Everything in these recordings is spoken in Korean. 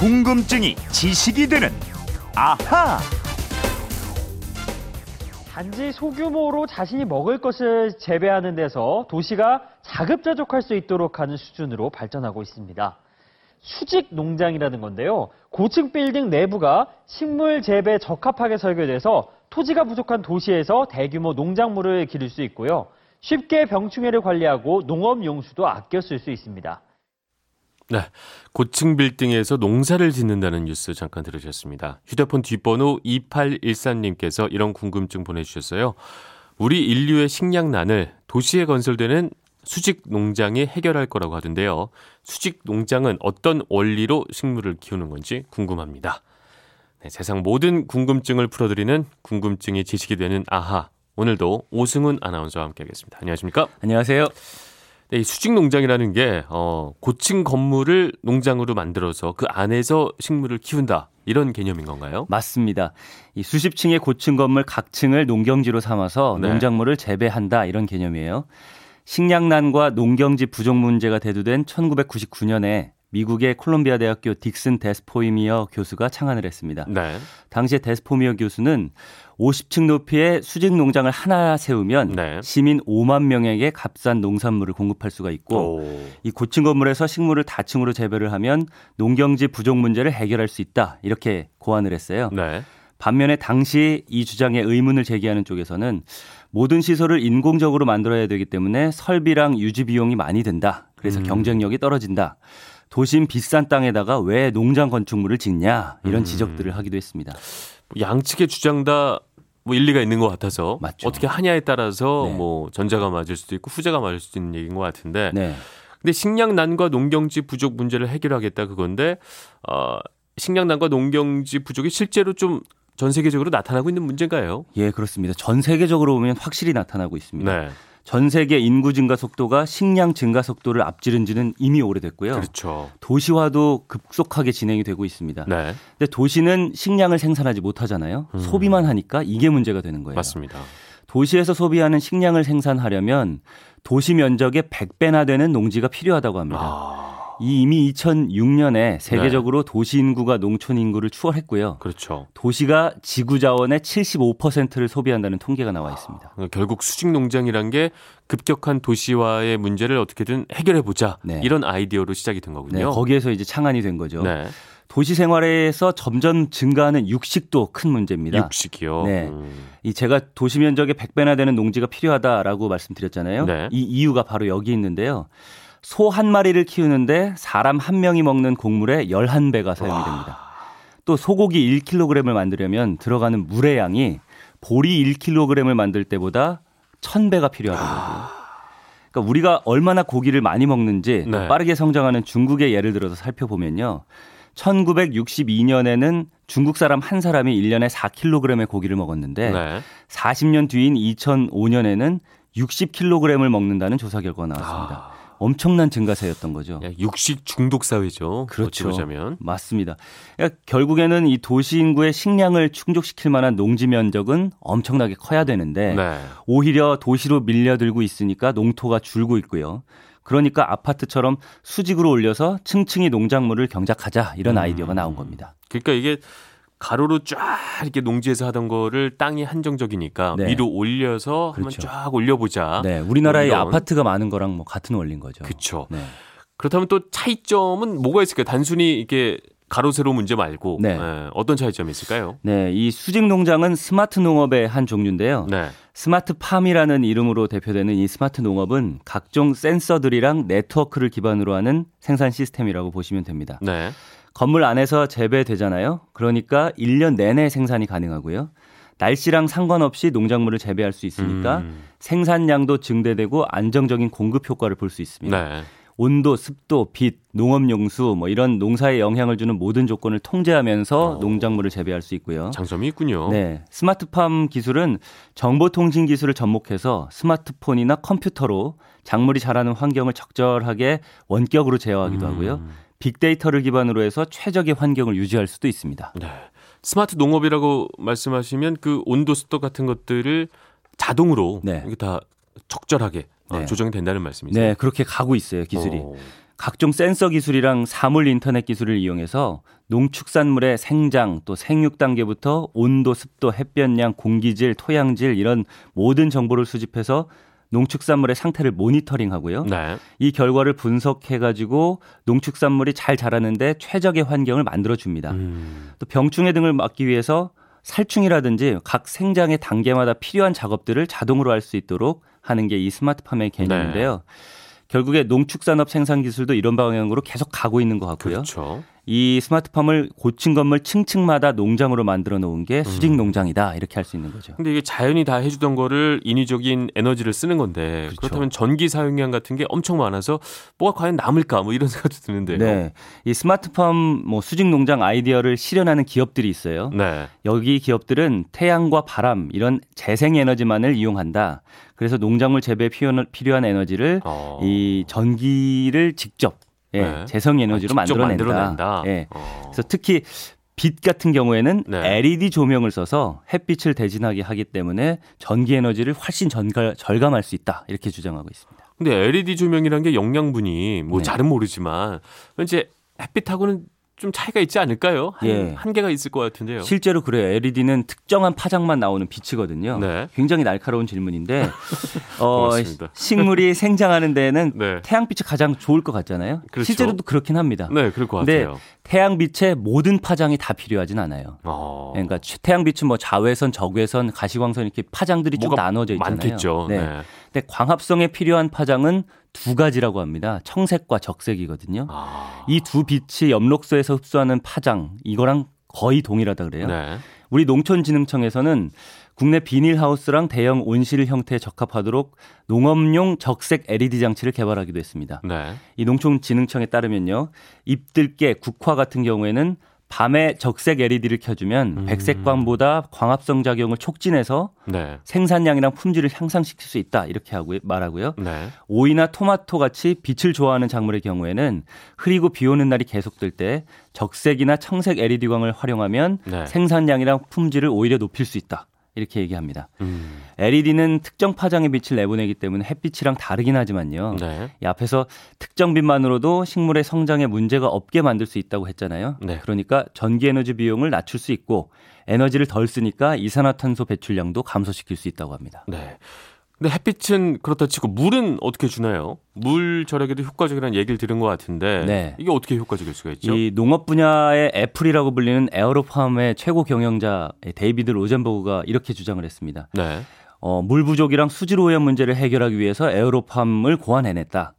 궁금증이 지식이 되는 아하. 단지 소규모로 자신이 먹을 것을 재배하는 데서 도시가 자급자족할 수 있도록 하는 수준으로 발전하고 있습니다. 수직 농장이라는 건데요. 고층 빌딩 내부가 식물 재배 적합하게 설계돼서 토지가 부족한 도시에서 대규모 농작물을 기를 수 있고요. 쉽게 병충해를 관리하고 농업 용수도 아껴 쓸 수 있습니다. 네. 고층 빌딩에서 농사를 짓는다는 뉴스 잠깐 들으셨습니다. 휴대폰 뒷번호 2813님께서 이런 궁금증 보내주셨어요. 우리 인류의 식량난을 도시에 건설되는 수직 농장이 해결할 거라고 하던데요. 수직 농장은 어떤 원리로 식물을 키우는 건지 궁금합니다. 네, 세상 모든 궁금증을 풀어드리는 궁금증이 지식이 되는 아하. 오늘도 오승훈 아나운서와 함께하겠습니다. 안녕하십니까? 안녕하세요. 네, 이 수직 농장이라는 게 어, 고층 건물을 농장으로 만들어서 그 안에서 식물을 키운다 이런 개념인 건가요? 맞습니다. 이 수십 층의 고층 건물 각 층을 농경지로 삼아서 네. 농작물을 재배한다 이런 개념이에요. 식량난과 농경지 부족 문제가 대두된 1999년에 미국의 콜롬비아 대학교 딕슨 데스포이미어 교수가 창안을 했습니다. 네. 당시에 데스포미어 교수는 50층 높이의 수직 농장을 하나 세우면 네. 시민 5만 명에게 값싼 농산물을 공급할 수가 있고 오. 이 고층 건물에서 식물을 다층으로 재배를 하면 농경지 부족 문제를 해결할 수 있다 이렇게 고안을 했어요. 네. 반면에 당시 이 주장에 의문을 제기하는 쪽에서는 모든 시설을 인공적으로 만들어야 되기 때문에 설비랑 유지 비용이 많이 든다. 그래서 음. 경쟁력이 떨어진다. 도심 비싼 땅에다가 왜 농장 건축물을 짓냐 이런 음. 지적들을 하기도 했습니다. 양측의 주장 다 뭐 일리가 있는 것 같아서 맞죠. 어떻게 하냐에 따라서 네. 뭐 전자가 맞을 수도 있고 후자가 맞을 수도 있는 얘기인 것 같은데 네. 근데 식량난과 농경지 부족 문제를 해결하겠다 그건데 어, 식량난과 농경지 부족이 실제로 좀전 세계적으로 나타나고 있는 문제인가요? 예, 그렇습니다. 전 세계적으로 보면 확실히 나타나고 있습니다. 네, 전 세계 인구 증가 속도가 식량 증가 속도를 앞지른 지는 이미 오래됐고요. 그렇죠. 도시화도 급속하게 진행이 되고 있습니다. 네, 근데 도시는 식량을 생산하지 못하잖아요. 음. 소비만 하니까 이게 문제가 되는 거예요. 맞습니다. 도시에서 소비하는 식량을 생산하려면 도시 면적의 100배나 되는 농지가 필요하다고 합니다. 아, 이 이미 2006년에 세계적으로 도시 인구가 농촌 인구를 추월했고요. 그렇죠. 도시가 지구 자원의 75%를 소비한다는 통계가 나와 있습니다. 그러니까 결국 수직 농장이란 게 급격한 도시화의 문제를 어떻게든 해결해 보자 네. 이런 아이디어로 시작이 된 네, 거군요. 거기에서 이제 창안이 된 거죠. 네, 도시 생활에서 점점 증가하는 육식도 큰 문제입니다. 육식이요. 네. 음. 이 제가 도시 면적의 100배나 되는 농지가 필요하다라고 말씀드렸잖아요. 네. 이 이유가 바로 여기 있는데요. 소 한 마리를 키우는데 사람 한 명이 먹는 곡물의 11배가 사용이 됩니다. 또 소고기 1kg을 만들려면 들어가는 물의 양이 보리 1kg을 만들 때보다 1000배가 필요하다는 거고요. 그러니까 우리가 얼마나 고기를 많이 먹는지 또 네. 빠르게 성장하는 중국의 예를 들어서 살펴보면요. 1962년에는 중국 사람 한 사람이 1년에 4kg의 고기를 먹었는데 네. 40년 뒤인 2005년에는 60kg을 먹는다는 조사 결과가 나왔습니다. 아, 엄청난 증가세였던 거죠. 야, 육식 중독 사회죠. 그렇죠. 어찌보자면. 맞습니다. 그러니까 결국에는 이 도시 인구의 식량을 충족시킬 만한 농지 면적은 엄청나게 커야 되는데 네. 오히려 도시로 밀려들고 있으니까 농토가 줄고 있고요. 그러니까 아파트처럼 수직으로 올려서 층층이 농작물을 경작하자 이런 음. 아이디어가 나온 겁니다. 그러니까 이게 가로로 쫙 이렇게 농지에서 하던 거를 땅이 한정적이니까 네. 위로 올려서 한번 그렇죠. 쫙 올려보자. 네, 우리나라의 뭐 이런. 아파트가 많은 거랑 뭐 같은 원리인 거죠. 그렇죠. 네. 그렇다면 또 차이점은 뭐가 있을까요? 단순히 이게 가로 세로 문제 말고 네. 예, 어떤 차이점이 있을까요? 네, 이 수직 농장은 스마트 농업의 한 종류인데요. 네. 스마트 팜이라는 이름으로 대표되는 이 스마트 농업은 각종 센서들이랑 네트워크를 기반으로 하는 생산 시스템이라고 보시면 됩니다. 네. 건물 안에서 재배되잖아요. 그러니까 1년 내내 생산이 가능하고요. 날씨랑 상관없이 농작물을 재배할 수 있으니까 음, 생산량도 증대되고 안정적인 공급 효과를 볼 수 있습니다. 네. 온도, 습도, 빛, 농업용수 뭐 이런 농사에 영향을 주는 모든 조건을 통제하면서 어. 농작물을 재배할 수 있고요. 장점이 있군요. 네, 스마트팜 기술은 정보통신 기술을 접목해서 스마트폰이나 컴퓨터로 작물이 자라는 환경을 적절하게 원격으로 제어하기도 음. 하고요. 빅데이터를 기반으로 해서 최적의 환경을 유지할 수도 있습니다. 네. 스마트 농업이라고 말씀하시면 그 온도 습도 같은 것들을 자동으로 네. 이게 다 적절하게 어, 네. 조정이 된다는 말씀이세요? 네, 그렇게 가고 있어요, 기술이. 어, 각종 센서 기술이랑 사물 인터넷 기술을 이용해서 농축산물의 생장 또 생육 단계부터 온도, 습도, 햇볕량, 공기질, 토양질 이런 모든 정보를 수집해서 농축산물의 상태를 모니터링하고요. 네. 이 결과를 분석해 가지고 농축산물이 잘 자라는데 최적의 환경을 만들어 줍니다. 음. 또 병충해 등을 막기 위해서 살충이라든지 각 생장의 단계마다 필요한 작업들을 자동으로 할 수 있도록 하는 게 이 스마트팜의 개념인데요. 결국에 농축산업 생산 기술도 이런 방향으로 계속 가고 있는 것 같고요. 그렇죠. 이 스마트팜을 고층 건물 층층마다 농장으로 만들어 놓은 게 수직 음. 농장이다 이렇게 할 수 있는 거죠. 근데 이게 자연이 다 해주던 거를 인위적인 에너지를 쓰는 건데 그렇죠. 그렇다면 전기 사용량 같은 게 엄청 많아서 뭐가 과연 남을까 뭐 이런 생각도 드는데요. 네, 이 스마트팜 뭐 수직 농장 아이디어를 실현하는 기업들이 있어요. 네. 여기 기업들은 태양과 바람 이런 재생 에너지만을 이용한다. 그래서 농작물 재배에 필요한- 필요한 에너지를 어. 이 전기를 직접 예, 네. 재성 에너지로 아, 만들어낸다. 만들어낸다. 예. 어. 그래서 특히 빛 같은 경우에는 네. LED 조명을 써서 햇빛을 대진하게 하기 때문에 전기 에너지를 훨씬 전가, 절감할 수 있다. 이렇게 주장하고 있습니다. 근데 LED 조명이란 게 영양분이 뭐 네. 잘은 모르지만 이제 햇빛하고는 좀 차이가 있지 않을까요? 한, 예. 한계가 있을 것 같은데요. 실제로 그래요. LED는 특정한 파장만 나오는 빛이거든요. 네. 굉장히 날카로운 질문인데 어. 식물이 생장하는 데는 네. 태양빛이 가장 좋을 것 같잖아요. 그렇죠. 실제로도 그렇긴 합니다. 네, 그럴 것 같아요. 태양빛의 모든 파장이 다 필요하진 않아요. 어. 그러니까 태양빛은 뭐 자외선, 적외선, 가시광선 이렇게 파장들이 쭉 나눠져 있잖아요. 많겠죠. 네. 네. 근데 광합성에 필요한 파장은 두 가지라고 합니다. 청색과 적색이거든요. 아. 이두 빛이 엽록소에서 흡수하는 파장 이거랑 거의 동일하다 그래요. 네. 우리 농촌진흥청에서는 국내 비닐하우스랑 대형 온실 형태에 적합하도록 농업용 적색 LED 장치를 개발하기도 했습니다. 네. 이 농촌진흥청에 따르면요. 잎들깨, 국화 같은 경우에는 밤에 적색 LED를 켜주면 음. 백색광보다 광합성 작용을 촉진해서 네. 생산량이랑 품질을 향상시킬 수 있다 이렇게 하고 말하고요. 네. 오이나 토마토 같이 빛을 좋아하는 작물의 경우에는 흐리고 비 오는 날이 계속될 때 적색이나 청색 LED 광을 활용하면 네. 생산량이랑 품질을 오히려 높일 수 있다. 이렇게 얘기합니다. 음. LED는 특정 파장의 빛을 내보내기 때문에 햇빛이랑 다르긴 하지만요. 네. 이 앞에서 특정 빛만으로도 식물의 성장에 문제가 없게 만들 수 있다고 했잖아요. 네. 그러니까 전기 에너지 비용을 낮출 수 있고 에너지를 덜 쓰니까 이산화탄소 배출량도 감소시킬 수 있다고 합니다. 네. 근데 햇빛은 그렇다 치고 물은 어떻게 주나요? 물 절약에도 효과적이라는 얘기를 들은 것 같은데 네. 이게 어떻게 효과적일 수가 있죠? 이 농업 분야의 애플이라고 불리는 에어로팜의 최고 경영자 데이비드 로젠버그가 이렇게 주장을 했습니다. 네. 어, 물 부족이랑 수질 오염 문제를 해결하기 위해서 에어로팜을 고안해냈다.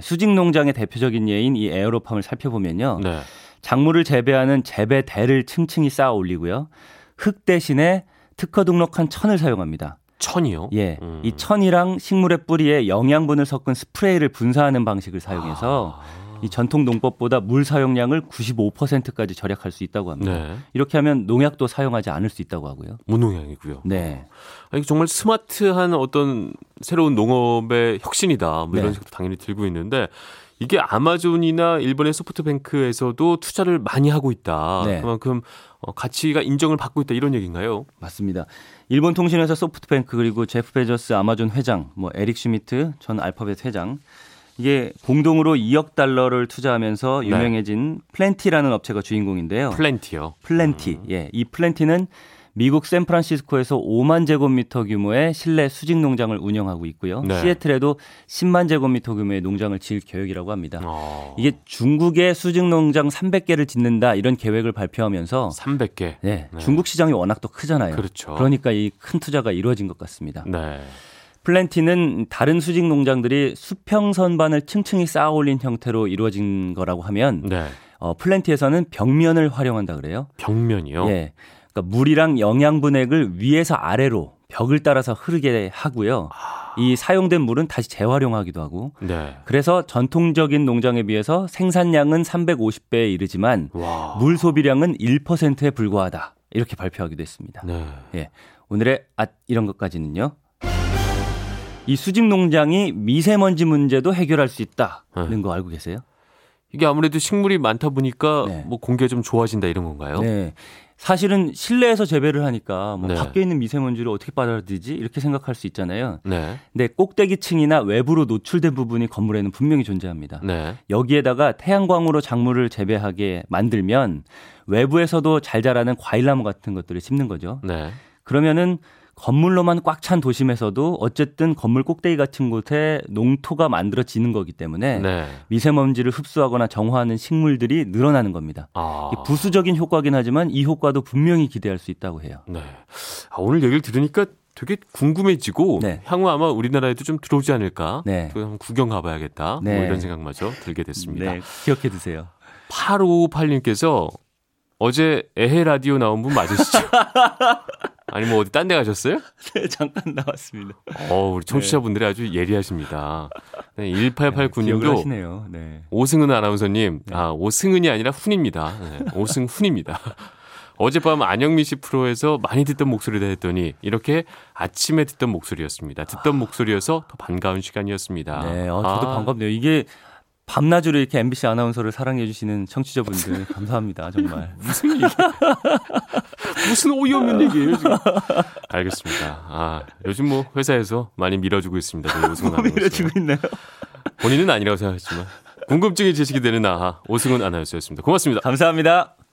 수직 농장의 대표적인 예인 이 에어로팜을 살펴보면요. 네. 작물을 재배하는 재배대를 층층이 쌓아 올리고요. 흙 대신에 특허 등록한 천을 사용합니다. 천이요? 예. 음. 이 천이랑 식물의 뿌리에 영양분을 섞은 스프레이를 분사하는 방식을 사용해서 아. 이 전통 농법보다 물 사용량을 95%까지 절약할 수 있다고 합니다. 네. 이렇게 하면 농약도 사용하지 않을 수 있다고 하고요. 무농약이고요. 네. 아니, 정말 스마트한 어떤 새로운 농업의 혁신이다. 뭐 이런 네. 식으로 당연히 들고 있는데 이게 아마존이나 일본의 소프트뱅크에서도 투자를 많이 하고 있다. 네. 그만큼 어, 가치가 인정을 받고 있다 이런 얘기인가요? 맞습니다. 일본 통신회사 소프트뱅크 그리고 제프 베이조스 아마존 회장, 뭐 에릭 슈미트 전 알파벳 회장 이게 공동으로 2억 달러를 투자하면서 네. 유명해진 플랜티라는 업체가 주인공인데요. 플랜티요. 플랜티. 예. 이 플랜티는 미국 샌프란시스코에서 5만 제곱미터 규모의 실내 수직 농장을 운영하고 있고요. 네. 시애틀에도 10만 제곱미터 규모의 농장을 지을 계획이라고 합니다. 어, 이게 중국의 수직 농장 300개를 짓는다 이런 계획을 발표하면서 300개. 네, 네. 중국 시장이 워낙 또 크잖아요. 그렇죠. 그러니까 이 큰 투자가 이루어진 것 같습니다. 네. 플랜티는 다른 수직 농장들이 수평 선반을 층층이 쌓아 올린 형태로 이루어진 거라고 하면 네. 어, 플랜티에서는 벽면을 활용한다 그래요. 벽면이요. 예. 그러니까 물이랑 영양분액을 위에서 아래로 벽을 따라서 흐르게 하고요. 이 사용된 물은 다시 재활용하기도 하고 네. 그래서 전통적인 농장에 비해서 생산량은 350배에 이르지만 와. 물 소비량은 1%에 불과하다. 이렇게 발표하기도 했습니다. 네. 예. 오늘의 아 이런 것까지는요. 이 수직 농장이 미세먼지 문제도 해결할 수 있다는 네. 거 알고 계세요? 이게 아무래도 식물이 많다 보니까 네. 뭐 공기가 좀 좋아진다 이런 건가요? 네. 사실은 실내에서 재배를 하니까 뭐 네. 밖에 있는 미세먼지를 어떻게 받아들이지 이렇게 생각할 수 있잖아요. 네. 근데 꼭대기층이나 외부로 노출된 부분이 건물에는 분명히 존재합니다. 네. 여기에다가 태양광으로 작물을 재배하게 만들면 외부에서도 잘 자라는 과일나무 같은 것들을 심는 거죠. 네. 그러면은 건물로만 꽉 찬 도심에서도 어쨌든 건물 꼭대기 같은 곳에 농토가 만들어지는 거기 때문에 네. 미세먼지를 흡수하거나 정화하는 식물들이 늘어나는 겁니다. 아. 부수적인 효과긴 하지만 이 효과도 분명히 기대할 수 있다고 해요. 네. 아, 오늘 얘기를 들으니까 되게 궁금해지고 네. 향후 아마 우리나라에도 좀 들어오지 않을까? 네. 또 한번 구경 가봐야겠다. 네. 뭐 이런 생각마저 들게 됐습니다. 네, 기억해 두세요. 8558님께서 어제 에헤 라디오 나온 분 맞으시죠? 아니 뭐 어디 딴 데 가셨어요? 네, 잠깐 나왔습니다. 어, 우리 청취자분들이 아주 예리하십니다. 네, 기억을 1889님도 하시네요. 네. 오승은 아나운서님, 아, 오승은이 아니라 훈입니다. 네, 오승훈입니다. 어젯밤 안영미 씨 프로에서 많이 듣던 목소리다 했더니 이렇게 아침에 듣던 목소리였습니다. 듣던 목소리여서 더 반가운 시간이었습니다. 네, 어, 저도 아, 반갑네요. 이게 밤낮으로 이렇게 MBC 아나운서를 사랑해 주시는 청취자분들 감사합니다. 정말. 무슨 얘기? 무슨 어이없는 얘기예요 지금? 알겠습니다. 아 요즘 뭐 회사에서 많이 밀어주고 있습니다. 오승훈 아나운서. 밀어주고 있나요? 본인은 아니라고 생각했지만 궁금증이 제시되는 아하 오승훈 아나운서였습니다. 고맙습니다. 감사합니다.